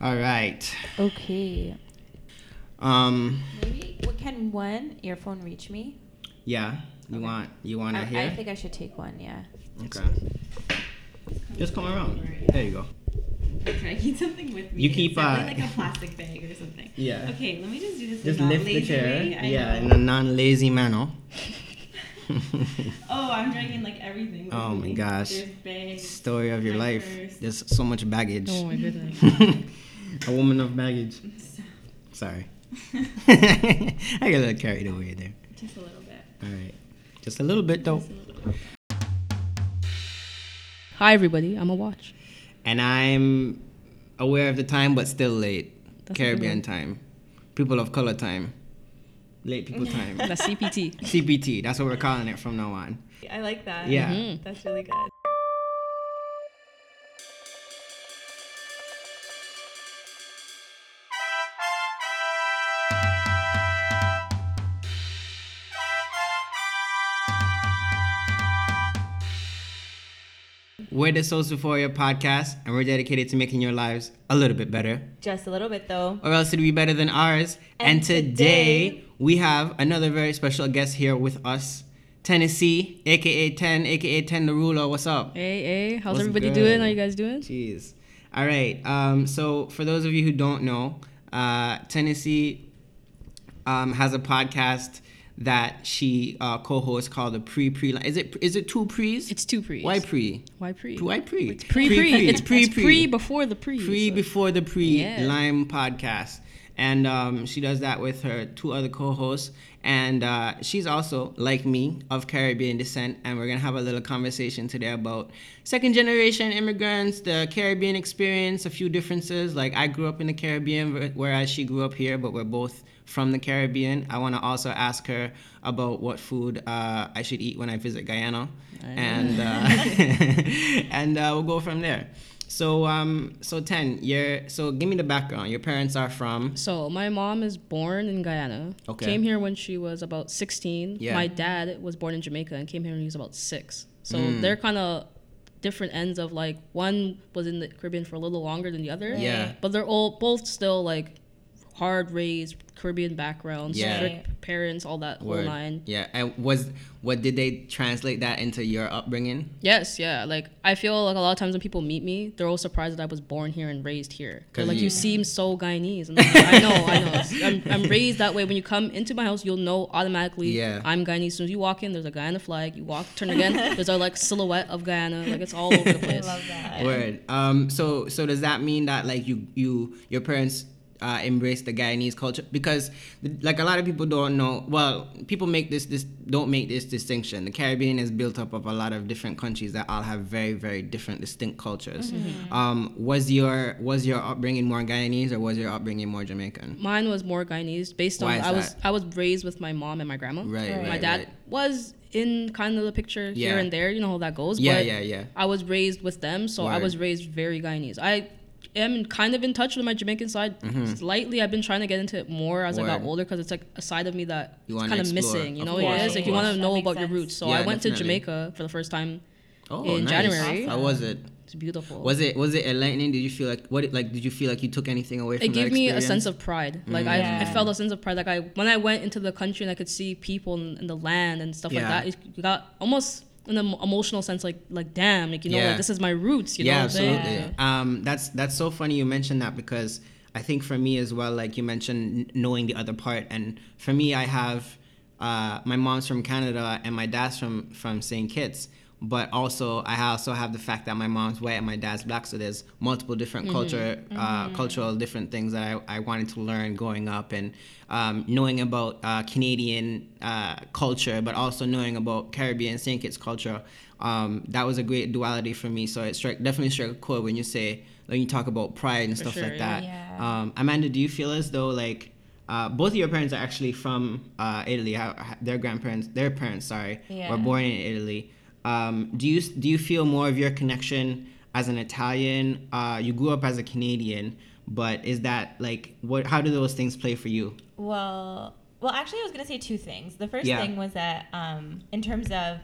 All right. Okay. Um. Maybe what can one earphone reach me? Yeah. You Okay. want you want to I, hear? I think I should take one. Yeah. okay. Just come around. There you go. Okay, I keep something with me. You keep, It's uh, like a plastic bag or something. Yeah. Okay, let me just do this. Just in lift the chair. Yeah, know. in a non-lazy manner. Oh, I'm dragging like everything. With Oh my me. gosh. Bags. Story of your My life. There's so much baggage. Oh my goodness. a woman of baggage. Sorry. I got a little carried away there. Just a little bit. All right. Just a little bit though. Little bit. Hi, everybody. I'm a watch. And I'm aware of the time, but still late. That's Caribbean time. People of color time. Late people time. That's CPT. CPT. That's what we're calling it from now on. I like that. Yeah. Mhm. That's really good. We're the Sociphoria podcast, and we're dedicated to making your lives a little bit better. Just a little bit though. or else it'd be better than ours. And, And today, today- we have another very special guest here with us, Tennessee, aka Ten, aka Ten the Ruler. What's up? Hey, hey. How's What's everybody good? doing? How you guys doing? Jeez. All right. Um, so for those of you who don't know, uh, Tennessee um, has a podcast that she uh, co-hosts called the Pre Pre. Lime is it is it two pre's? It's two pre. Why pre? Why pre? Why pre? It's pre pre. It's pre Pre-pre. before the pre. pre so- before the pre Yeah. lime podcast and um, she does that with her two other co-hosts and uh, she's also like me of caribbean descent and we're gonna have a little conversation today about second generation immigrants the caribbean experience a few differences like i grew up in the caribbean whereas she grew up here but we're both from the caribbean i want to also ask her about what food uh, i should eat when i visit guyana and uh, and uh, we'll go from there so um so ten you're so give me the background your parents are from So my mom is born in Guyana. Okay. Came here when she was about 16. Yeah. My dad was born in Jamaica and came here when he was about six. So Mm. they're kind of different ends of like one was in the Caribbean for a little longer than the other. Yeah. But they're all both still like hard raised Caribbean backgrounds, Yeah. strict parents, all that whole Word. nine. yeah and was what did they translate that into your upbringing Yes, yeah. Like I feel like a lot of times when people meet me, they're all surprised that I was born here and raised here. 'Cause They're like, you- you, seem so Guyanese. I'm like, I know, I know. I'm, I'm raised that way. When you come into my house, you'll know automatically Yeah. I'm Guyanese. As soon as you walk in, there's a Guyana flag. You walk, turn again, there's a like silhouette of Guyana. Like it's all over the I place. love that. word um so so does that mean that like you you your parents uh, embrace the Guyanese culture because like a lot of people don't know well people make this this don't make this distinction the Caribbean is built up of a lot of different countries that all have very very different distinct cultures um was your was your upbringing more Guyanese or was your upbringing more Jamaican Mine was more Guyanese, based on Why is I was? I was raised with my mom and my grandma. Right, Right. My dad right. was in kind of the picture Yeah. here and there. You know how that goes. yeah but yeah yeah I was raised with them, so I was raised very Guyanese. I am kind of in touch with my Jamaican side slightly. I've been trying to get into it more as I got Mm-hmm. Older because it's like a side of me that You is kind of missing. You Of know, course, it of is like you want to know makes about your roots. So Yeah, I went definitely. to Jamaica for the first time. oh in nice. January. how was it It's beautiful. was it was it enlightening did you feel like what like did you feel like you took anything away from it It gave that me a sense of pride. Like I, I Yeah. felt a sense of pride. Like I, when I went into the country and I could see people in, in the land and stuff Yeah. like that, it, got almost an the emotional sense. Like, like damn, like you know, Yeah. like this is my roots. You yeah, know what I'm saying? absolutely. Um, that's that's so funny you mentioned that because I think for me as well, like you mentioned, knowing the other part, and for me, I have uh, my mom's from Canada and my dad's from from St. Kitts. But also, I also have the fact that my mom's white and my dad's black, so there's multiple different culture, uh, cultural different things that I, I wanted to learn growing up, and um, knowing about uh, Canadian uh, culture, but also knowing about Caribbean St. Kitts culture. Um, that was a great duality for me. So it struck, definitely struck a chord when you say when you talk about pride and For stuff sure, like that. Yeah. Um, Amanda, do you feel as though like uh, both of your parents are actually from uh, Italy? How- their grandparents, their parents, sorry, Yeah. were born in Italy. Um, do you do you feel more of your connection as an Italian? Uh, you grew up as a Canadian, but is that like what? How do those things play for you? Well, well, actually, I was gonna say two things. The first Yeah. thing was that, um, in terms of,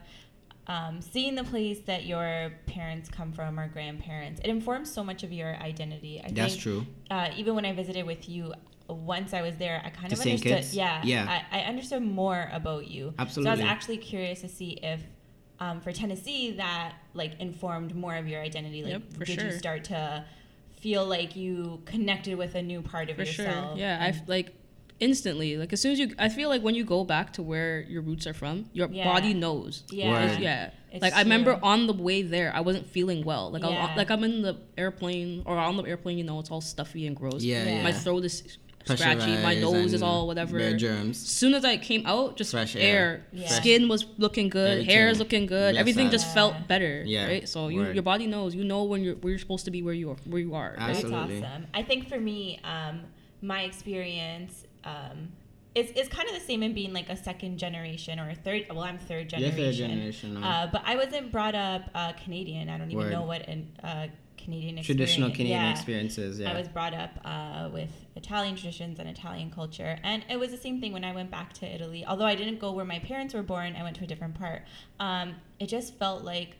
um, seeing the place that your parents come from or grandparents, it informs so much of your identity. I That's think, true. Uh, even when I visited with you, once I was there, I kind To of understood. Kitts? Yeah, Yeah. I, I understood more about you. Absolutely. So I was actually curious to see if. Um, for Tennessee, that like informed more of your identity. Like, Yep, for did sure. you start to feel like you connected with a new part of for sure. yourself? Yeah, I And- like instantly. Like as soon as you, I feel like when you go back to where your roots are from, your Yeah. body knows. Yeah. Word. Yeah. It's like I remember on the way there, I wasn't feeling well. Like I Yeah. was, like I'm in the airplane or on the airplane, you know, it's all stuffy and gross. Yeah, Yeah. yeah. My throat is scratchy. My nose is all whatever. bare As soon as I came out, just Fresh air. air. Yeah. Skin was looking good. Hair is looking good. Bless Everything us. just Yeah. felt better. Yeah. Right. So you, your body knows. You know when you're where you're supposed to be. Where you are. Where you are. Right? Absolutely. That's awesome. I think for me, um, my experience um, is, is kind of the same in being like a second generation or a third. Well, I'm third You're generation. third generation. Uh, but I wasn't brought up uh, Canadian. I don't even Word. know what an uh, Canadian experience. Traditional Canadian yeah. experiences. Yeah. I was brought up uh, with Italian traditions and Italian culture, and it was the same thing when I went back to Italy. Although I didn't go where my parents were born, I went to a different part. Um, it just felt like,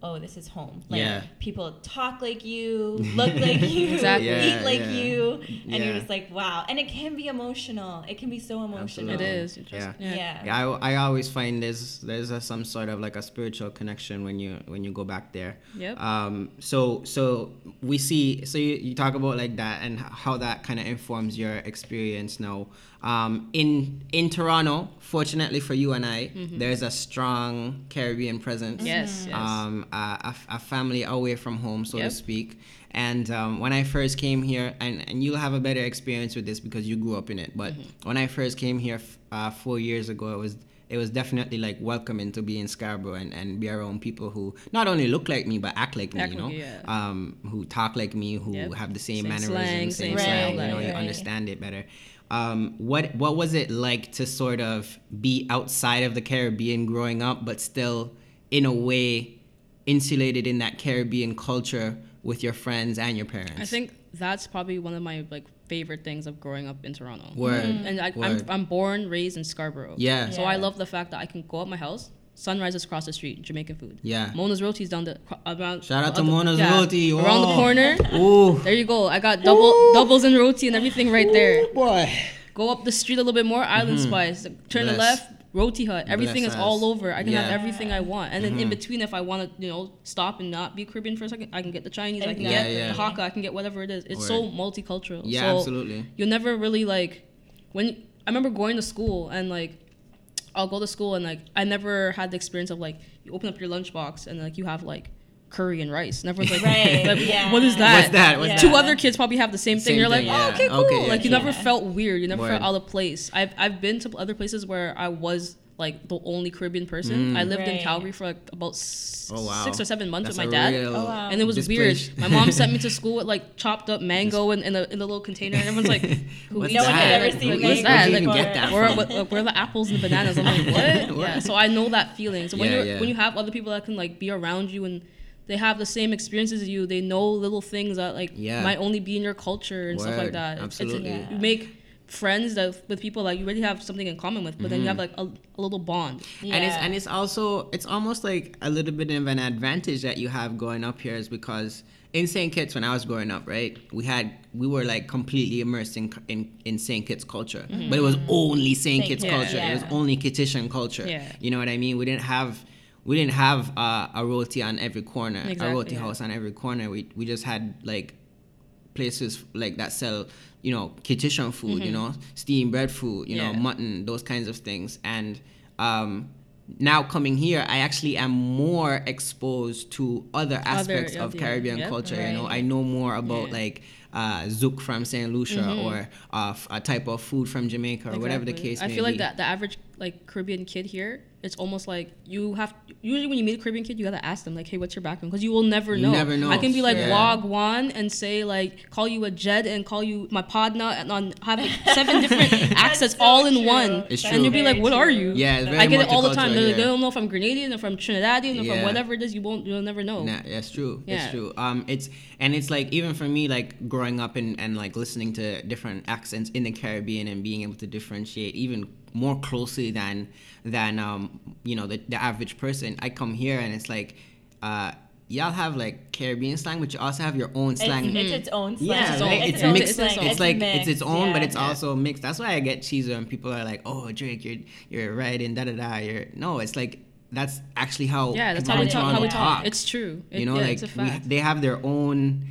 oh, this is home. Like Yeah. people talk like you, look like you, Exactly. Yeah, eat like yeah. you, and Yeah. you're just like, wow. And it can be emotional. It can be so emotional. It Absolutely. is. It just- Yeah. yeah. Yeah. Yeah, I, I always find there's there's a, some sort of like a spiritual connection when you when you go back there. Yep. Um. So so we see. So you, you talk about like that and how that kind of informs your experience now. Um. In in Toronto, fortunately for you and I, there's a strong Caribbean presence. Mm-hmm. Yes. Yes. Um. A, a, a family away from home, so to speak. And um, when I first came here, and, and you'll have a better experience with this because you grew up in it. But Mm-hmm. when I first came here f- uh, four years ago, it was it was definitely like welcoming to be in Scarborough and, and be around people who not only look like me but act like me, Act you know, yeah. um, who talk like me, who Yep. have the same, Same mannerisms, same same slang, you know, you understand it better. Um, what what was it like to sort of be outside of the Caribbean growing up, but still in a way insulated in that Caribbean culture with your friends and your parents? I think that's probably one of my like favorite things of growing up in Toronto. Word. Mm. And I, I'm, I'm born, raised in Scarborough. Yeah. So Yeah. I love the fact that I can go up my house, sunrise is across the street, Jamaican food. Yeah. Mona's Roti's down the around. Shout out to on the- Mona's yeah, Roti. Around the Oh. corner. Ooh. There you go. I got double doubles and roti and everything right there. boy. Go up the street a little bit more, Island mm-hmm. Spice. Turn Bless. the left, Roti Hut. Everything Bless is all over. I can have everything I want. And then in mm-hmm. between, if I want to, you know, stop and not be Caribbean for a second, I can get the Chinese. I can Yeah, get yeah. the Hakka. I can get whatever it is. It's so Word. multicultural. Yeah, so absolutely. You never really like when I remember going to school and like I'll go to school and like I never had the experience of like you open up your lunchbox and like you have like curry and rice. And everyone's like, Right, like, yeah. what is that? What's that? What's Yeah. Two other kids probably have the same thing. Same You're like, thing, oh, okay, cool. Okay, yeah, like you yeah. never felt weird. You never Word. felt out of place. I've I've been to other places where I was like the only Caribbean person. I lived in Calgary for like about s- Mm. Oh wow. six or seven months That's with my dad. real Oh, wow. And it was displace- weird. My mom sent me to school with like chopped up mango in, in, a, in a little container. And everyone's like, who What's eats No one had that? ever seen Like, what's that? You Like, even get that where, from? what, where are the apples and the bananas? I'm like, what? yeah. So I know that feeling. So when Yeah, you yeah. when you have other people that can like be around you and they have the same experiences as you, they know little things that like Yeah. might only be in your culture and stuff like that. Absolutely. It's, Yeah. You make friends that with people that you already have something in common with, but then you mm-hmm. have like a, a little bond. and it's and it's also it's almost like a little bit of an advantage that you have going up here is because in St. Kitts when I was growing up, right, we had we were like completely immersed in in, in St. Kitts culture, mm-hmm. but it was only St. St. Kitts Kitts, culture. It was only Kittitian culture. Yeah. You know what I mean? We didn't have. We didn't have uh, a roti on every corner, a Exactly, roti yeah. house on every corner. We we just had like places like that sell you know Kittitian food you know steamed bread food you know Mm-hmm. Mutton those kinds of things and um now coming here i actually am more exposed to other aspects of yeah, caribbean yep, culture you know i know more about Yeah. Mm-hmm. like uh, zouk from St. Lucia or uh, a type of food from Jamaica or whatever the Exactly. case I may feel like be. that the average like Caribbean kid here, it's almost like you have usually when you meet a Caribbean kid, you gotta ask them like, "Hey, what's your background?" Because you will never You know. never know. I can be like Yeah. Wagwan and say like, call you a Jed and call you my Podna and on have like seven different accents so all in true. one. It's and you'll be like, "What are you?" Yeah, it's very I get it all the time. They, here. they don't know if I'm Grenadian or from Trinidadian or Yeah. from whatever it is. You won't. You'll never know. Nah, that's true. It's Yeah. true. Um, it's and it's like even for me, like growing up and, and like listening to different accents in the Caribbean and being able to differentiate even more closely than than um, you know the, the average person. I come here and it's like. Uh, Y'all have like Caribbean slang, but you also have your own slang. it's its own slang. Yeah, its right? own- It's, own- mixed. it's It's, its own. like mixed, it's its own, but yeah. it's also mixed. That's why I get cheeser and people are like, "Oh, Drake, you're you're right and da da da." You're no, it's like that's actually how Yeah, that's how we talk. How we talk. It's true. It, you know, yeah, like it's a we, they have their own.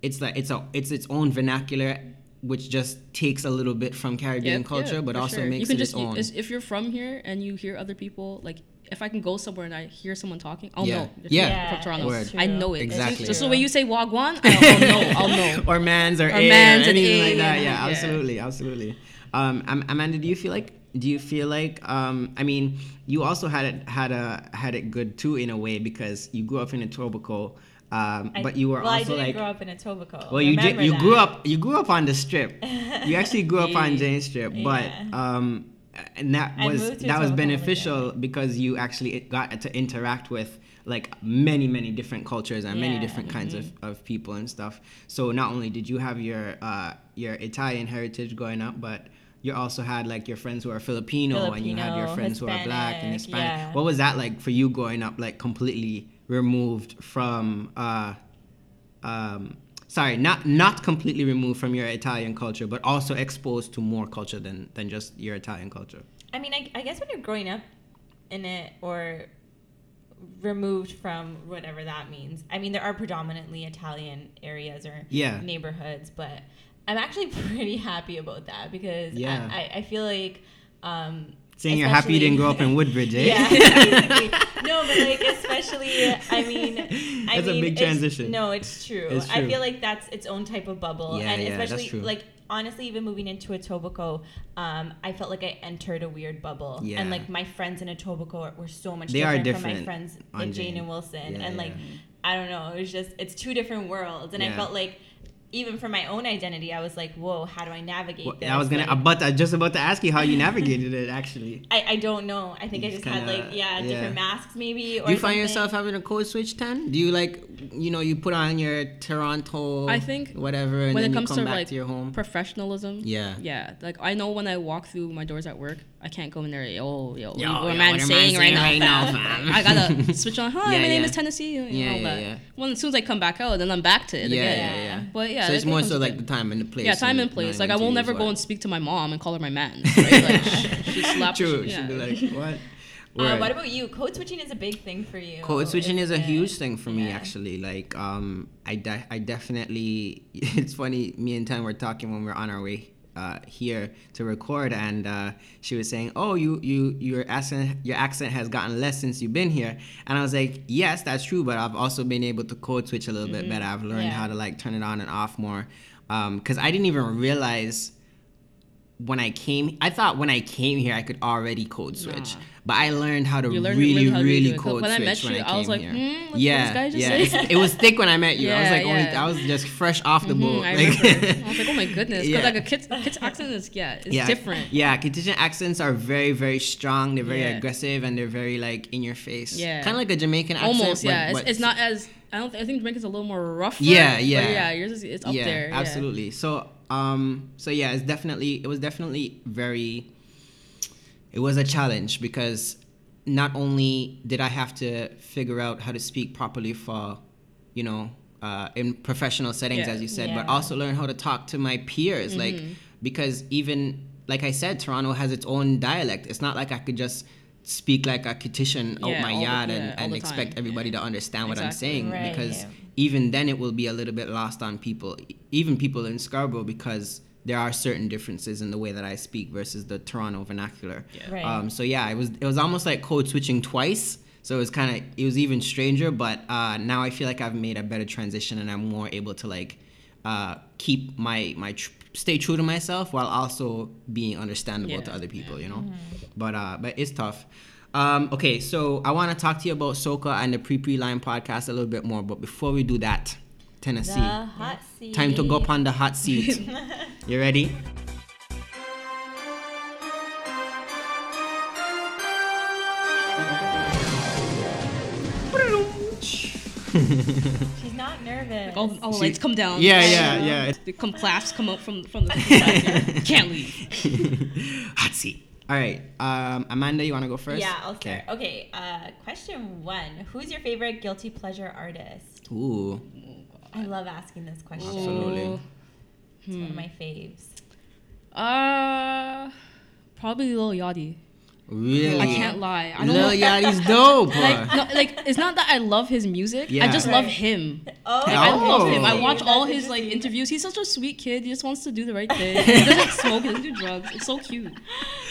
It's like it's a it's its own vernacular, which just takes a little bit from Caribbean Yep, culture, yeah, but also sure. makes you can it just, its own. If you're from here and you hear other people, like if I can go somewhere and I hear someone talking, I'll Yeah. know. Yeah. you're Yeah, from Toronto. Word. I know it. Exactly. Just the way you say wagwan, I'll, I'll know. I'll know. or man's or, Or a mans or and anything a, like that. Yeah, yeah. absolutely, absolutely. Um, Amanda, do you feel like do you feel like um, I mean, you also had it had a had it good too in a way because you grew up in a Etobicoke, um, I- but you were well, I also didn't like grow up in Etobicoke. well, you did, you that. grew up you grew up on the strip. You actually grew up on. Jane Strip, but Yeah. um, and that I was that was beneficial because you actually got to interact with like many many different cultures and many Yeah. different kinds of, of people and stuff. So not only did you have your uh, your Italian heritage growing up, but you also had like your friends who are Filipino, and you had your Filipino, friends who are black and Hispanic, Hispanic. yeah. What was that like for you growing up, like completely removed from? Uh, um, sorry, not not completely removed from your Italian culture, but also exposed to more culture than than just your Italian culture. I mean, I, I guess when you're growing up in it or removed from whatever that means. I mean, there are predominantly Italian areas or Yeah. neighborhoods, but I'm actually pretty happy about that because Yeah. I, I, I feel like. Um, Saying you're happy you didn't grow up in Woodbridge, eh? yeah. No, but like especially, I mean, I That's a mean, big it's- transition. No, it's true. It's true. I feel like that's its own type of bubble, Yeah, and yeah, especially like honestly, even moving into Etobicoke, um, I felt like I entered a weird bubble, Yeah. and like my friends in Etobicoke were so much They are different, from my friends like Jane Jane. and Wilson, Yeah, and like. I don't know, it was just it's two different worlds, and I felt like. Even for my own identity, I was like, "Whoa, how do I navigate Well, this?" I was gonna, Like, but I just about to ask you how you navigated it. Actually, I, I don't know. I think You I just just had kinda- like yeah, yeah. different masks maybe. Or do you find something. yourself having a code switch then? Do you like, you know, you put on your Toronto, I think whatever, and when then it comes you come to back like to your home? professionalism, Yeah. yeah. Like I know when I walk through my doors at work, I can't go in there. Yo, yo, Yo, what yo, a what man a man saying right now, right now, fam? fam. I gotta switch on. Hi, Yeah, my name yeah. is Tennessee. You know, Yeah, all yeah, that. yeah. Well, as soon as I come back out, then I'm back to it yeah, again. yeah, yeah. But yeah, so it's more so like like- the time and the place. Yeah, time and and place. Like I will never go and speak to my mom and call her my man. Right? Like she, she slapped. True, yeah. she'd be like, what? Uh, what about you? Code switching is a big thing for you. Code switching is a isn't it? huge thing for me Yeah. actually. Like um I de- I definitely it's funny me and Tan were talking when we are on our way uh, here to record and uh, she was saying, "Oh, you you your accent your accent has gotten less since you've been here." And I was like, "Yes, that's true, but I've also been able to code switch a little bit better. I've learned Yeah. how to like turn it on and off more um cuz I didn't even realize when I came, I thought when I came here I could already code switch, Nah. But I learned how to learned- really, learned how really do it. 'Cause code when I met you, I I came was like, here. hmm, yeah, this guy just yeah, it was thick when I met you. I was Yeah, like, only. I was just fresh off the boat. Mhm, I like- I was like, oh my goodness, because Yeah. like a kid's, kid's accent is yeah, it's yeah, different. Yeah, Cajun accents are very, very strong. They're very Yeah. aggressive and they're very like in your face. Yeah. kind of like a Jamaican accent. Almost, yeah. it's, it's not as I don't. Th- I think Jamaican's a little more rough. Yeah, yeah. But yeah, yours is it's up yeah, there. yeah. absolutely. So, um, so yeah, it's definitely it was definitely very. It was a challenge because not only did I have to figure out how to speak properly for, you know, uh, in professional settings, Yeah. as you said, but also learn how to talk to my peers, like Mm-hmm. because even like I said, Toronto has its own dialect. It's not like I could just speak like a Kittitian out my the- yard yeah, and, and expect everybody to understand what I'm saying Right, because yeah. even then it will be a little bit lost on people, even people in Scarborough, because there are certain differences in the way that I speak versus the Toronto vernacular. Right. Um, so yeah, it was it was almost like code switching twice. So it was kind of it was even stranger, but uh, now I feel like I've made a better transition and I'm more able to like uh, keep my my tr- stay true to myself while also being understandable to other people. You know, but uh, but it's tough. Um, okay, so I want to talk to you about Soca and the Pre Pre Lime podcast a little bit more, but before we do that, Tennessee, The hot seat. time to go up on the hot seat. you ready? She's not nervous. All, all the She- lights come down. Yeah, yeah, yeah. The come claps come up from from the side. Can't leave. hot seat. All right, um, Amanda, you want to go first? Yeah, I'll start. Okay, uh, question one. Who's your favorite guilty pleasure artist? Ooh, I love asking this question. absolutely. It's one of my faves. Uh, probably Lil Yachty. Really? I can't lie. I don't Lil know. Yachty's dope. Like, no, like it's not that I love his music. Yeah. I just love him. Oh, Like, I love him. I Oh. watch all his like interviews. He's such a sweet kid. He just wants to do the right thing. He doesn't smoke. He doesn't do drugs. It's so cute.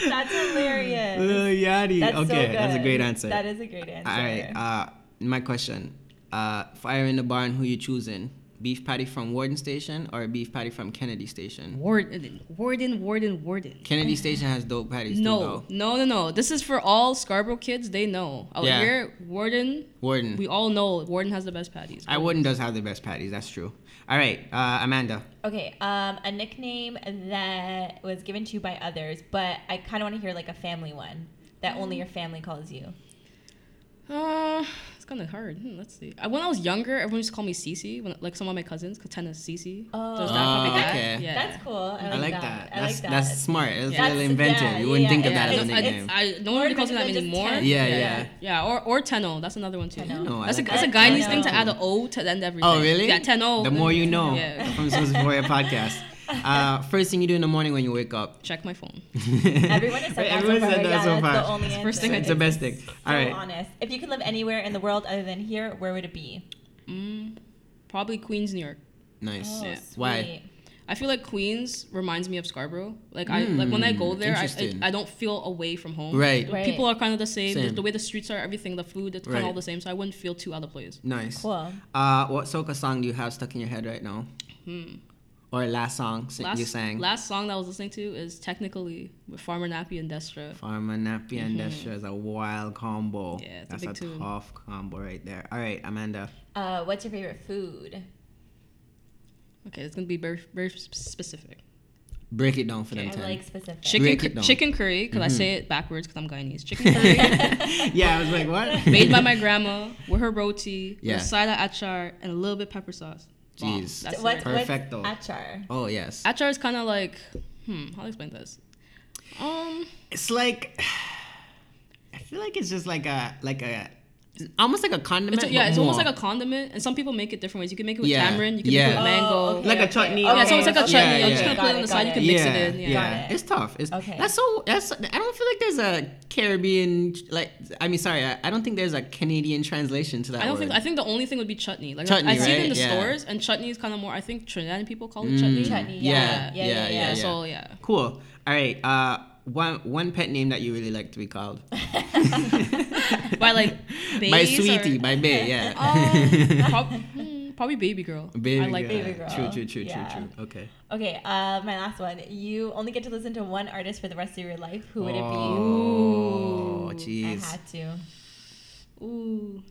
That's hilarious. Lil Yachty. That's so okay, that's a great answer. That is a great answer. All right, uh, my question: uh, Fire in the barn. Who you choosing? Beef patty from Warden Station or beef patty from Kennedy Station? Warden, Warden, Warden, Warden. Kennedy Station has dope patties too, No, though. no, no, no. This is for all Scarborough kids. They know. Out Yeah. here, Warden. Warden. We all know Warden has the best patties. I Warden does have the best patties. That's true. All right, uh, Amanda. Okay, um, a nickname that was given to you by others, but I kind of want to hear like a family one that only your family calls you. Uh, it's kind of hard. Hmm, let's see. Uh, when I was younger, everyone used to call me Cece. When like some of my cousins, Katana Cece. Oh. so it's that Oh, that. okay. Yeah. That's cool. I like, I like that. that. I That's like that. that's smart. It's Yeah. a little That's- inventive. yeah, you wouldn't yeah, think of yeah. that as a nickname. I no one really calls me that anymore. Yeah, Yeah. yeah. Yeah, or or Tenno. That's another one too. Tenno. No, I That's a like that's a that. Guyanese thing to add an O to the end of everything. Oh, really? Yeah, Tenno. The more you know Yeah. from Sociphoria podcast. Uh, first thing you do in the morning when you wake up. Check my phone. Everyone has said Right, that everyone so far. said that yeah, so that's far. the only It's the answer. first thing It's the best thing. So All right. honest. If you could live anywhere in the world other than here, where would it be? Mm, probably Queens, New York. Nice. Oh, Yeah. Why? I feel like Queens reminds me of Scarborough. Like I like when I go there, I, I. I don't feel away from home. Right. Right. People are kind of the same. The- Same. The way the streets are, everything, the food, it's kind Right. of all the same. So I wouldn't feel too out of place. Nice. Cool. Uh, what soca song do you have stuck in your head right now? Hmm. Or last song Last, you sang? last song that I was listening to is technically with Farmer Nappy and Destra. Farmer Nappy and Destra is a wild combo. Yeah, it's a That's big a tune. tough combo right there. All right, Amanda. Uh, what's your favorite food? Okay, it's gonna be very very specific. Break it down for them, I like specific. Break Chicken it down. chicken curry because Mhm. I say it backwards because I'm Guyanese. Chicken curry yeah, I was like, what? made by my grandma with her roti, Yeah. with a side of achar and a little bit pepper sauce. Bomb. Jeez. That's it what's, right what's achar? Oh yes. Achar is kind of like, hmm, how do I explain this? Um, It's like I feel like it's just like a like a almost like a condiment. it's a- yeah, but it's almost like a condiment, and some people make it different ways. You can make it with Yeah, tamarind, you can yeah. make it with mango. Oh, okay, Like a okay. chutney. Yeah, so it's like a okay, chutney. yeah, You're just yeah. gonna put it on the side. You can mix yeah, it in. Yeah. yeah, it's tough. It's Okay. That's so. That's. I don't feel like there's a Caribbean like. I mean, sorry, I, I don't think there's a Canadian translation to that. I don't word. think. I think the only thing would be chutney. Like Chutney, I see it in the Yeah. stores, and chutney is kind of more. I think Trinidadian people call it Mm, chutney. Chutney, Yeah, yeah. yeah, Yeah, yeah. yeah, yeah. So yeah, Cool. All right. Uh, one one pet name that you really like to be called. by like by sweetie, or- by Bay, yeah. Um, prob- hmm, probably baby girl. Baby I like girl. Baby girl. True, true, true, Yeah. true, true. Okay. Okay, uh, my last one. You only get to listen to one artist for the rest of your life. Who would it be? Oh, jeez. I had to. Ooh,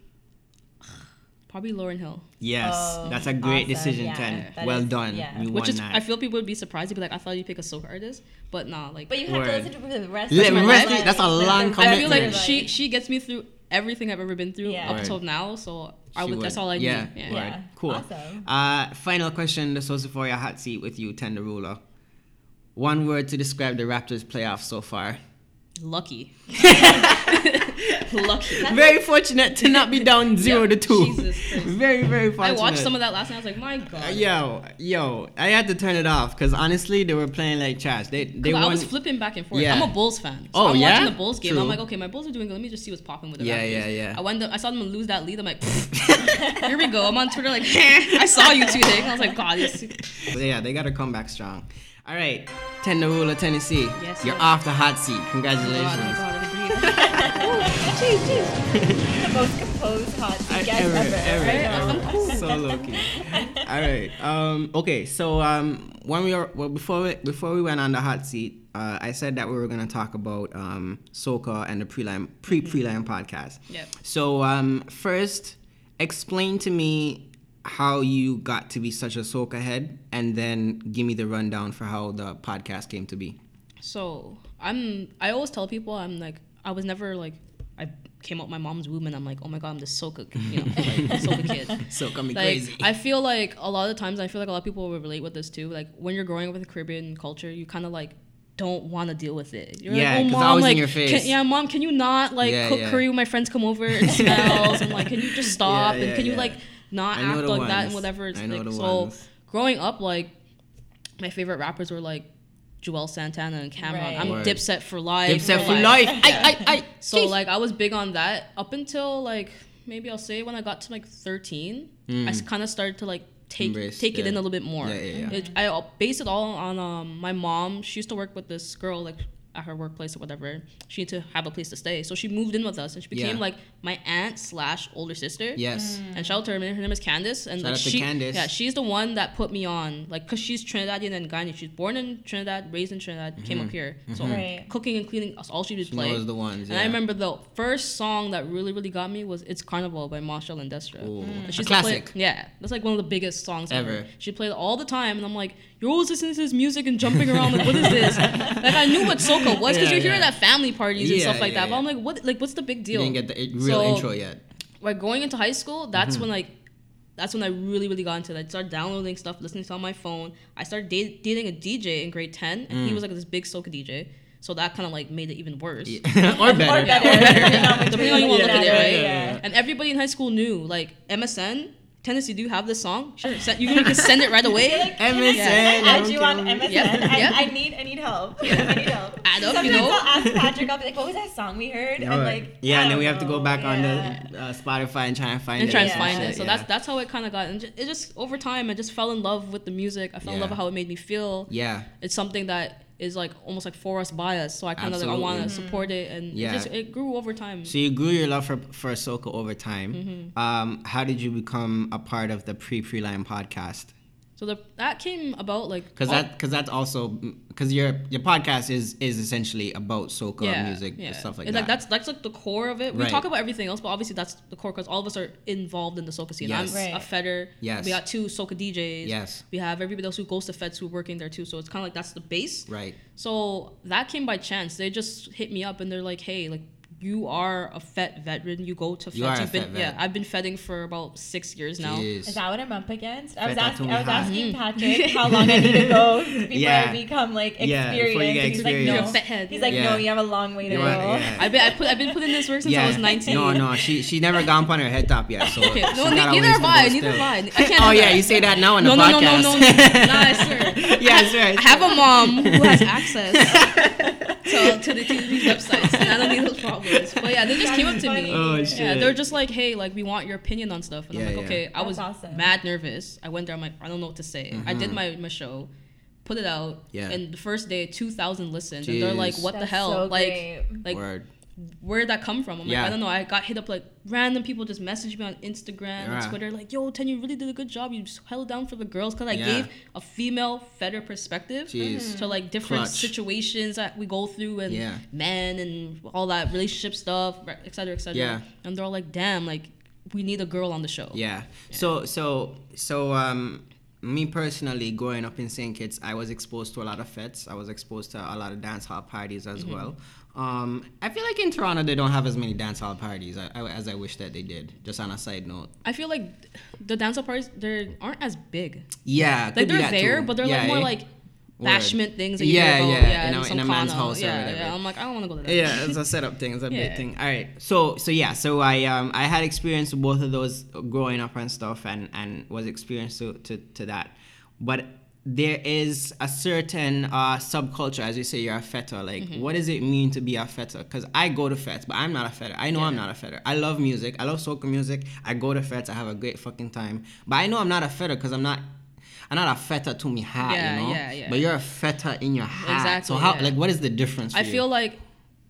probably Lauryn Hill. Oh, Yes, that's a great awesome. decision, Yeah, Ten. that Well is- done. yeah. You Which won is, that. I feel people would be surprised. They'd be like, I thought you'd pick a soca artist, but nah, like But you have Word. to listen to it for the rest Li- of your rest- life. that's a long The rest I feel like she she gets me through everything I've ever been through Yeah. up till now. So I She would. That's all I yeah, need. Yeah. Word. Yeah. Cool. Awesome. Uh, final question, the Sociphoria hot seat with you, Ten the ruler. One word to describe the Raptors playoffs so far. Lucky. Lucky. Very fortunate to not be down zero Yeah, to two. Jesus Very, very fortunate. I watched some of that last night. I was like, my Uh, god. yo, yo, I had to turn it off because honestly, they were playing like trash. They they 'Cause I was flipping back and forth. Yeah. I'm a Bulls fan. So Oh, I'm yeah? watching the Bulls game. True. I'm like, okay, my Bulls are doing good. Let me just see what's popping with the Yeah, yeah, yeah. I went. I saw them lose that lead. I'm like, here we go. I'm on Twitter like, I saw you two thing. I was like, God, yeah, they got to come back strong. All right, Ten ruler, Tennessee. Yes, You're off the hot seat. Congratulations. oh God, I can breathe. Jeez, jeez. the most composed hot seat guest ever, ever. ever, right? ever. so lucky. All right. Um. Okay. So um, when we were well before we, before we went on the hot seat, uh, I said that we were gonna talk about um soca and the prelime pre prelime podcast. Yep. So um, first, explain to me how you got to be such a soca head, and then give me the rundown for how the podcast came to be. So I'm. I always tell people I'm like I was never like I came out my mom's womb and I'm like oh my god I'm this soca you know like, soca kid. Soca me Like crazy. I feel like a lot of times I feel like a lot of people will relate with this too. Like when you're growing up with the Caribbean culture, you kind of like don't want to deal with it. You're Yeah, like, 'cause oh mom, like, your face. Can, yeah, mom, can you not like Yeah, cook yeah. curry when my friends come over? It smells. and like, can you just stop? Yeah, and can you like not I act the like that and whatever? It's I know like, the so ones. growing up, like my favorite rappers were like Juelz Santana and Cam'ron. Right. I'm Word. Dipset for life. Dipset for Right. life. I, I, I. So like I was big on that up until like maybe I'll say when I got to like 13, I kind of started to like take Mm. Embrace, take it yeah. in a little bit more. Yeah, yeah, yeah. It, I base it all on um my mom. She used to work with this girl like at her workplace or whatever. She needed to have a place to stay, so she moved in with us and she became Yeah. like my aunt slash older sister. Yes. And shout out to her, her name is Candace, and Shout like out to she, Candace. yeah, she's the one that put me on, like, cause she's Trinidadian and Ghanaian. She's born in Trinidad, raised in Trinidad, came up here. So Right. cooking and cleaning, that's all she would Mm-hmm. She play. knows the ones. And I remember the first song that really, really got me was "It's Carnival" by Machel and Destra. Ooh. And A she used play- classic. yeah, that's like one of the biggest songs ever. Ever. She played all the time, and I'm like, "You're always listening to this music and jumping around. Like, what is this?" like, I knew what soca was because Yeah, you hear it yeah. at family parties and Yeah, stuff like yeah, that. But. I'm like, "What? Like, what's the big You deal?" didn't get the real So- intro yet. like going into high school, that's Mm-hmm. when like that's when I really really got into it. I started downloading stuff, listening to it on my phone. I started date, dating a DJ in grade ten, and Mm. he was like this big soca DJ. So that kind of like made it even worse. or better. Or better. Depending on you want to look at it, Yeah, right? yeah, yeah. And everybody in high school knew like MSN. Tennessee, do you have this song? Sure. Send, you can just send it right away. Like, MSN, Can I add you on. MSN? Yep, I, yep. I need I need help. I need help. Add up, Sometimes you know? I'll ask Patrick. I'll be like, "What was that song we heard?" And like, yeah, and then we have to go back Yeah. on the uh, Spotify and try and find and it. And try and Yeah. find it. So Yeah. that's that's how it kind of got. And ju- it just over time, I just fell in love with the music. I fell in love with how it made me feel. yeah. it's something that is like almost like for us by us. So I kind of like I want to Absolutely. support it, and Yeah. it just it grew over time. So you grew your love for for soca over time. Mm-hmm. Um, how did you become a part of the Pre Pre Lime podcast? So the that came about like Because that because that's also because your your podcast is is essentially about soca music and stuff like And, that. that's that's like the core of it. We Right. talk about everything else, but obviously that's the core because all of us are involved in the soca scene. Yes. I'm Right. a feder. Yes. We got two soca DJs. Yes. We have everybody else who goes to feds who are working there too. So it's kind of like that's the base. right. So that came by chance. They just hit me up and they're like, "Hey, like you are a FET veteran. You go to feds. You are a You've been FET vet. yeah. I've been fedding for about six years now. Jeez. Is that what I'm up against? I was Feta asking. I was asking mm. Patrick how long I need to go before Yeah. I become like Yeah, experienced. before you get and he's like, no. a head. He's like, Yeah. no, you have a long way to You go. yeah. I've been I put I've been putting this work since I was 19. No, no, she she never gone on her head top yet. So Okay, no, neither have I. Neither have I. I can't. oh yeah, that. you say that now on the No, no, no, podcast. no, no, no. Nah, I swear. yeah, I swear. I have a mom who has access to, to, the, to these websites, and I don't need those problems. But yeah, they just came up to me. Oh, Yeah, shit. they're just like, hey, like we want your opinion on stuff, and Yeah, I'm like, yeah. okay. I was awesome. mad nervous. I went there. I'm like, I don't know what to say. I did my my show. Put it out, Mm-hmm. Yeah. and the first day, two thousand listened, and they're like, Jeez. "What the hell? so like, great. like, Word. Where did that come from? I'm Yeah. like, I don't know. I got hit up like random people just messaged me on Instagram Yeah. and Twitter, like, yo, Ten, you really did a good job. You just held down for the girls because I Yeah. gave a female feder perspective Jeez. to like different Clutch. situations that we go through and Yeah. men and all that relationship stuff, et cetera, et cetera. Yeah. And they're all like, damn, like we need a girl on the show. Yeah. So so so um me personally growing up in St. Kitts, I was exposed to a lot of fets. I was exposed to a lot of dance hall parties as Mm-hmm. well. Um, I feel like in Toronto they don't have as many dance hall parties as I wish that they did. Just on a side note. I feel like the dance hall parties they aren't as big. Yeah, Like they're there, too. but they're Yeah, like more yeah. like. Bashment things that you Yeah, about. yeah, Yeah, in a- in a man's house or whatever. yeah. I'm like, I don't want to go to that. yeah, it's a setup thing. It's a big thing. All right. So so yeah. So I um I had experience with both of those growing up and stuff, and and was experienced to to, to that, but there is a certain uh subculture, as you say, you're a feta. Like, Mm-hmm. what does it mean to be a feta? Because I go to fets, but I'm not a feta. I know I'm not a feta. I love music. I love soca music. I go to fets. I have a great fucking time. But I know I'm not a feta because I'm not. I'm not a feta to me hat, Yeah, you know. yeah, yeah. But you're a feta in your hat. So how, yeah. like, what is the difference? For I you? feel like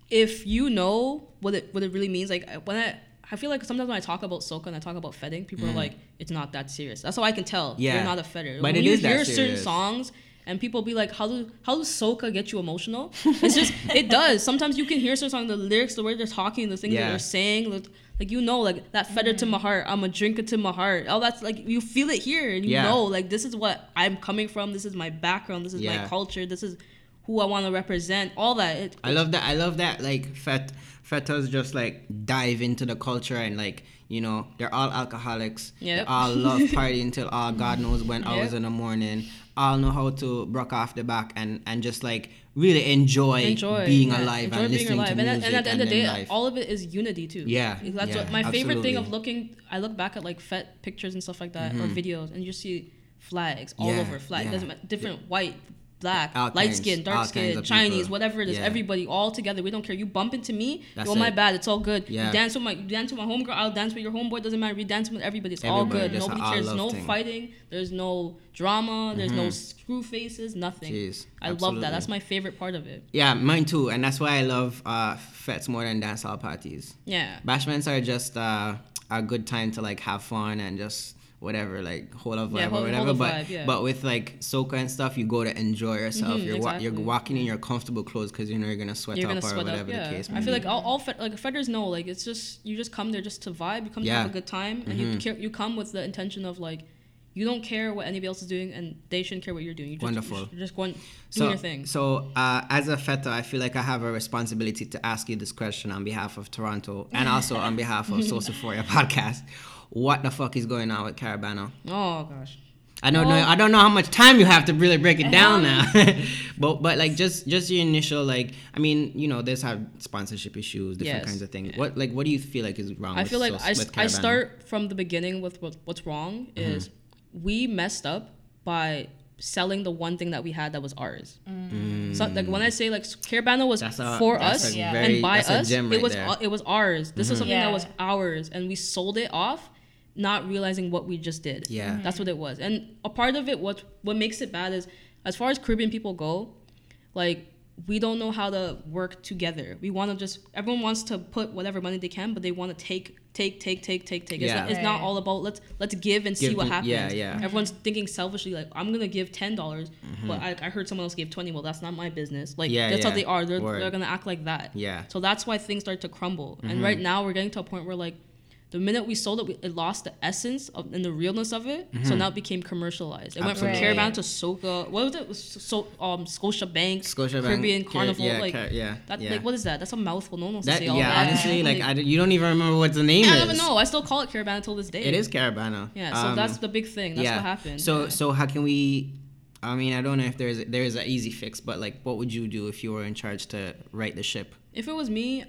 if you know what it what it really means, like when I I feel like sometimes when I talk about soca and I talk about fedding, people are like, it's not that serious. That's how I can tell. Mm. Yeah. You're not a fedder. But when it you is that hear certain serious. songs and people be like, how do how does soca get you emotional? It's just it does. Sometimes you can hear certain songs, the lyrics, the way they're talking, the things Yeah. that they're saying, like, like you know, like that feather to my mm. heart, I'm a drinker to my heart. All that's like you feel it here and you Yeah. know, like this is what I'm coming from, this is my background, this is Yeah. my culture, this is who I want to represent, all that. It, I love that. I love that. Like fet, fetas just like dive into the culture and like you know they're all alcoholics. Yeah. All love party until all God knows when hours Yep. in the morning. All know how to broke off the back and and just like really enjoy, enjoy being yeah, alive enjoy and being listening alive. to and, at, music and at the end of the day, life. all of it is unity too. Yeah, that's yeah, what my favorite thing of looking. I look back at like fet pictures and stuff like that or videos, and you see flags all Mm-hmm. Yeah, over. Flag yeah. doesn't matter, different white. Black, All light kinds- skin, dark skin, Chinese, whatever it is, Yeah. everybody all together. We don't care. You bump into me, That's you're my bad. It's all good. Yeah. You dance with my, you dance with my homegirl. I'll dance with your homeboy. Doesn't matter. We dance with everybody. It's all good. Nobody cares. No thing. fighting. There's no drama. There's no screw faces. Nothing. Jeez, I love that. That's my favorite part of it. yeah, mine too, and that's why I love uh, fets more than dancehall parties. Yeah. Bashments are just uh, a good time to like have fun and just whatever, like hold a vibe Yeah, or whatever. but vibe, yeah. but with like soca and stuff, you go to enjoy yourself. Mhm, you're wa- you're walking in your comfortable clothes because you know you're gonna sweat You're up gonna or sweat whatever up. Yeah. the case. I feel like all, all fe- like fetters know like it's just you just come there just to vibe. You come to have a good time, and you care, you come with the intention of like you don't care what anybody else is doing, and they shouldn't care what you're doing. You just, Wonderful. You're just going doing so, your thing. So, uh, as a feta, I feel like I have a responsibility to ask you this question on behalf of Toronto and also on behalf of Sociphoria podcast. What the fuck is going on with Caribana? Oh gosh. I don't know. I don't know how much time you have to really break it down now. but but like just just your initial like I mean you know there's have sponsorship issues different Yes, kinds of things. yeah. What like what do you feel like is wrong? I with feel like Soc- I, s- with I start from the beginning with what, what's wrong Mm-hmm. is we messed up by selling the one thing that we had that was ours. So like when I say like Caribana was Mm. A- for us Yeah. very- and by us, gem it was there. Mm-hmm. it was ours. This is something Yeah. that was ours, and we sold it off, not realizing what we just did. Yeah. that's what it was. And a part of it, what what makes it bad is as far as Caribbean people go, like we don't know how to work together. We want to just everyone wants to put whatever money they can, but they want to take take take take take take. It's, Yeah. not, it's not all about let's let's give and see what happens. yeah, yeah. Everyone's thinking selfishly like I'm gonna give ten dollars, Mm-hmm. but I, I heard someone else gave twenty. Well, that's not my business. Like Yeah, that's yeah. how they are. They're, Word. they're gonna act like that. Yeah. Mm-hmm. So that's why things start to crumble. And right now we're getting to a point where like. The minute we sold it, we, it lost the essence of, and the realness of it. So now it became commercialized. It went from Mm-hmm. Caravan to Soca. What was it? So um, Scotia Bank, Scotiabank, Caribbean Car- Carnival. yeah, like Car- yeah, that. yeah. Like what is that? That's a mouthful. No one wants to That, say all yeah, that. honestly, like I, you don't even remember what the name I is. I don't even know. I still call it Caribana until this day. It is Caribana. Yeah. So Um, that's the big thing. That's yeah. what happened. So Yeah. so how can we? I mean, I don't know if there's there is an easy fix, but like, what would you do if you were in charge to right the ship? if it was me,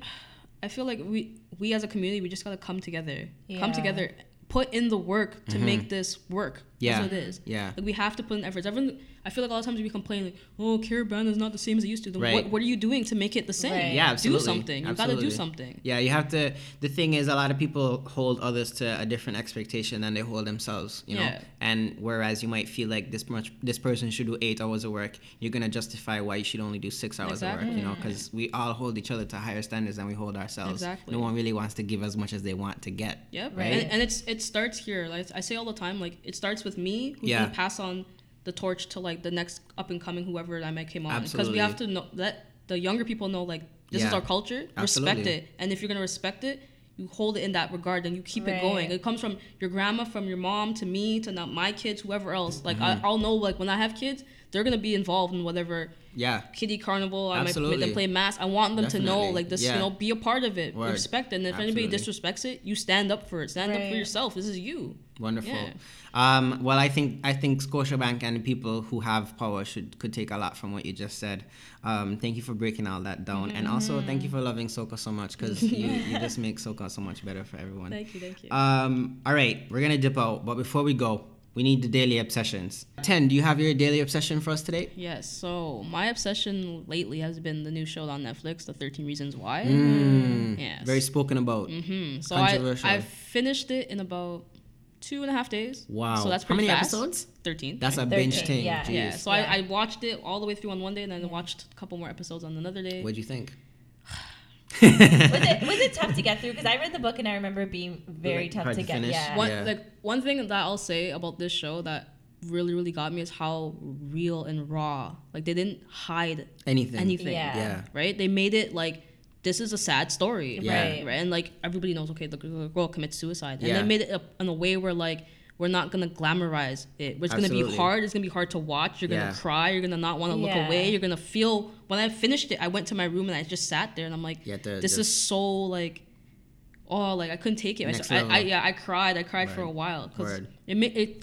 I feel like we we as a community we just gotta come together. Come together. Put in the work to mm-hmm. make this work. Yeah. That's what it is. Yeah. Like we have to put in efforts. Everyone, I feel like a lot of times we complain like, "Oh, Caribana is not the same as it used to." Then Right. what, what are you doing to make it the same? Right. Yeah, absolutely. Do something. You gotta do something. Yeah, you have to. The thing is, a lot of people hold others to a different expectation than they hold themselves. You know, Yeah. and whereas you might feel like this much, this person should do eight hours of work, you're gonna justify why you should only do six hours of work. Exactly. You know, because we all hold each other to higher standards than we hold ourselves. Exactly. No one really wants to give as much as they want to get. Yep. Right. And, and it's it starts here. Like I say all the time, like it starts with me who's Yeah. gonna pass on the torch to like the next up and coming whoever I might came on. Because we have to know let the younger people know like this is our culture. Absolutely. Respect it. And if you're gonna respect it, you hold it in that regard and you keep it going. It comes from your grandma, from your mom to me to now my kids, whoever else. Like Mm-hmm. I, I'll know like when I have kids, they're gonna be involved in whatever Yeah. kiddie carnival. I might Absolutely. make them play mass. I want them to know like this. Yeah. You know, be a part of it. Word. Respect it. And if anybody disrespects it, you stand up for it. Stand up for yourself. This is you. Wonderful. Yeah. Um, well, I think I think Scotiabank and the people who have power should could take a lot from what you just said. Um, thank you for breaking all that down, and also thank you for loving Soca so much because you, you just make Soca so much better for everyone. Thank you. Thank you. Um, all right, we're gonna dip out, but before we go, we need the daily obsessions. Ten, do you have your daily obsession for us today? Yes. So my obsession lately has been the new show on Netflix, The Thirteen Reasons Why. Mm, Yes. Very spoken about. hmm So I Controversial. I finished it in about two and a half days. Wow. So that's pretty How pretty many fast. episodes? Thirteen. That's a binge 13, thing. yeah. Yeah. So Yeah. I, I watched it all the way through on one day, and then watched a couple more episodes on another day. What'd you think? Was it was it tough to get through? Because I read the book and I remember it being very Like, tough to to get. finish? Yeah. one Yeah. like one thing that I'll say about this show that really really got me is how real and raw. Like they didn't hide Anything. anything. Yeah. Yeah. Right? They made it like this is a sad story. Yeah. Right. Right. And like everybody knows, okay, the the girl commits suicide, and Yeah. they made it up in a way where like. We're not gonna glamorize it. It's gonna be hard. It's gonna be hard to watch. You're gonna Yeah. cry. You're gonna not want to look away. You're gonna feel. When I finished it, I went to my room and I just sat there and I'm like, Yeah, the- this the- is so like, oh, like I couldn't take it. I, Next I, I yeah, I cried. I cried for a while because it, ma- it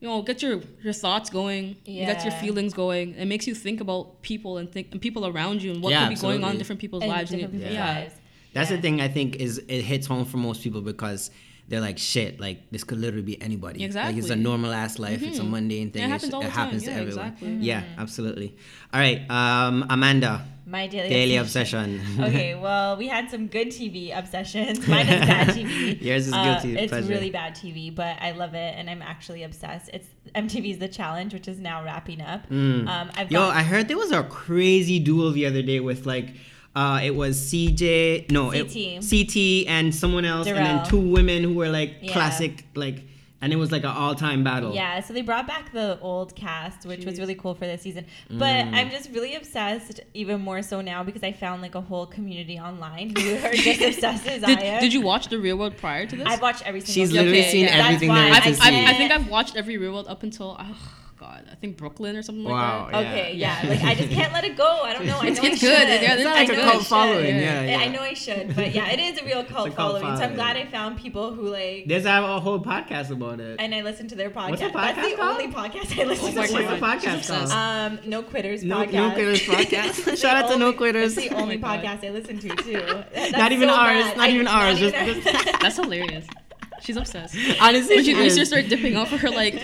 you know, get your your thoughts going. It gets your feelings going. It makes you think about people and think and people around you and what Yeah, could be going on in different people's And lives. different and you- people's yeah. lives. That's Yeah. the thing I think is it hits home for most people because they're like shit. Like this could literally be anybody. Exactly. Like it's a normal ass life. It's a mundane thing. it It's- happens all the it time. happens to Yeah, everyone. exactly. Yeah, absolutely. All right, um, Amanda, My daily, daily obsession. obsession. okay, well, we had some good TV obsessions. Mine is bad TV. Yours is Uh, guilty It's pleasure. really bad TV, but I love it, and I'm actually obsessed. It's MTV's The Challenge, which is now wrapping up. Um, I've Mm. Yo, got- I heard there was a crazy duel the other day with like. Uh, it was CJ, no, it, CT. CT, and someone else, and then two women who were like Yeah. classic, like, and it was like an all-time battle. Yeah, so they brought back the old cast, which was really cool for this season. But Mm. I'm just really obsessed, even more so now, because I found like a whole community online who are just obsessed as I Did, am. did you watch the Real World prior to this? I've watched every single. She's season. literally Okay, seen yeah. everything That's there why to I see. I, I think I've watched every Real World up until oh god, I think Brooklyn or something Wow. like that. Yeah. Okay, yeah. Like I just can't let it go. I don't know. I know It's- I it's should. good. Yeah, It's It's not like a cult following. Yeah. Yeah, yeah. I know I should, but yeah, it is a real cult a cult following. So I'm glad I found people who like. There's a a whole podcast about it. and I listen to their podcast. What's the That's podcast the called? only podcast I listen Oh to. What's the podcast She's called? Um, No Quitters No, podcast. no quitters podcast. Shout out to no quitters. It's the Oh only my podcast I listen to too. That- Not even so ours, bad. not even ours, just- That's hilarious. She's obsessed. Honestly, When she, she when she is. dipping out for her like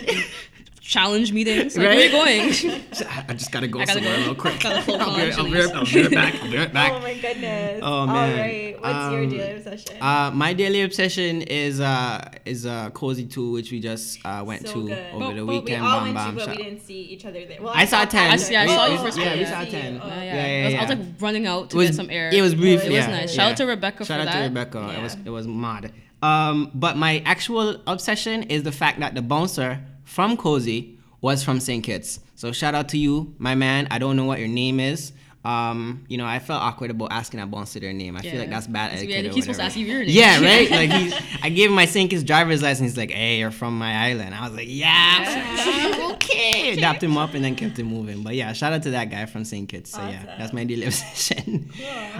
challenge meetings, like, Right? where are you going? I just gotta go I gotta somewhere go. real quick. I'll be, I'll, be, Chili's. I'll be right back. I'll be right back. Oh my goodness. Oh, man. All right. What's your Um, daily obsession? Uh, my daily obsession is uh is uh cozy two, which we just uh went so to good. over But- the but weekend. We all bam went bam. to, but Shout- we didn't see each other there. Well, I saw passed 10. I, yeah, I saw you Oh, for I some. yeah, we saw 10. you. Oh. Yeah, yeah. Yeah, I, was, yeah, I was like running out to was get some air. It was brief. It was nice. Shout out to Rebecca for that. Shout out to. Rebecca. It was it was mad. Um, but my actual obsession is the fact that the bouncer from Cozy was from St. Kitts. So shout out to you, my man. I don't know what your name is. Um, you know, I felt awkward about asking a bouncer their name. I feel like that's bad etiquette. or He's supposed to ask you your name. Yeah, right. Like he's, I gave him my St. Kitts driver's license. He's like, "Hey, you're from my island." I was like, "Yeah, okay." Dapped him up and then kept it moving. But yeah, shout out to that guy from St. Kitts. So yeah, that's my daily obsession.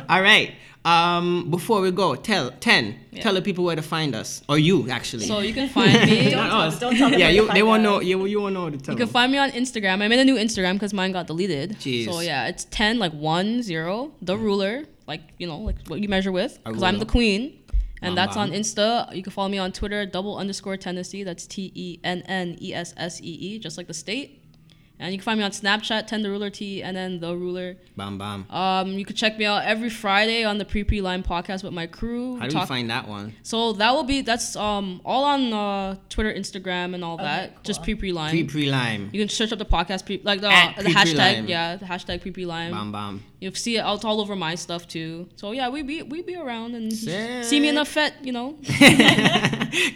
All right. Um, before we go, tell ten. Tell the people where to find us, or you actually. So you can find me. Don't tell- us. don't tell them yeah, you, they won't us. know. You, you won't know to tell You can them. find me on Instagram. I made a new Instagram because mine got deleted. Jeez. So yeah, it's ten like one zero the ruler like you know like what you measure with because I'm the queen, and that's on. Insta. You can follow me on Twitter double underscore Tennessee. That's T E N N E S S E E just like the state. And you can find me on Snapchat ten the ruler T and then the ruler. Bam, bam. Um, you can check me out every Friday on the Pre Pre Lime podcast with my crew. How do Talk- you find that one? so that will be that's um all on uh, Twitter, Instagram, and all that. cool. Just Pre Pre Lime. Pre pre lime. You can search up the podcast, pre- like the, At the hashtag, Lime. yeah, the hashtag pre pre lime. Bam, bam. You'll see it out all over my stuff too. So yeah, we be we be around and Sick. see me in a fet, you know.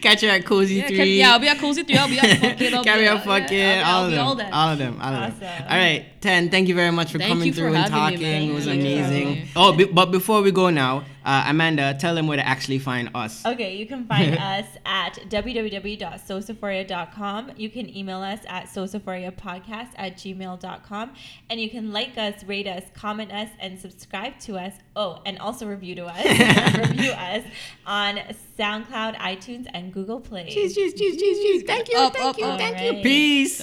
Catch her at Cozy Yeah, Three. can- yeah, I'll be at Cozy Three. I'll be at Fuck It. I'll Carry be on, at- fuck yeah, it, I'll all of them, all that. all of them, all of them. Awesome. All right, ten. Thank you very much for Thank coming you for through and having me, talking. it was you amazing. Oh, be, but before we go now, uh, Amanda, tell them where to actually find us. Okay, you can find us at www.sociphoria.com. You can email us at sociphoriapodcast at gmail.com. And you can like us, rate us, comment us, and subscribe to us. Oh, and also review to us. review us on SoundCloud, iTunes, and Google Play. Cheese, cheese, cheese, cheese, cheese. Thank you, Up, thank up, you, up. thank you. Alright. Peace.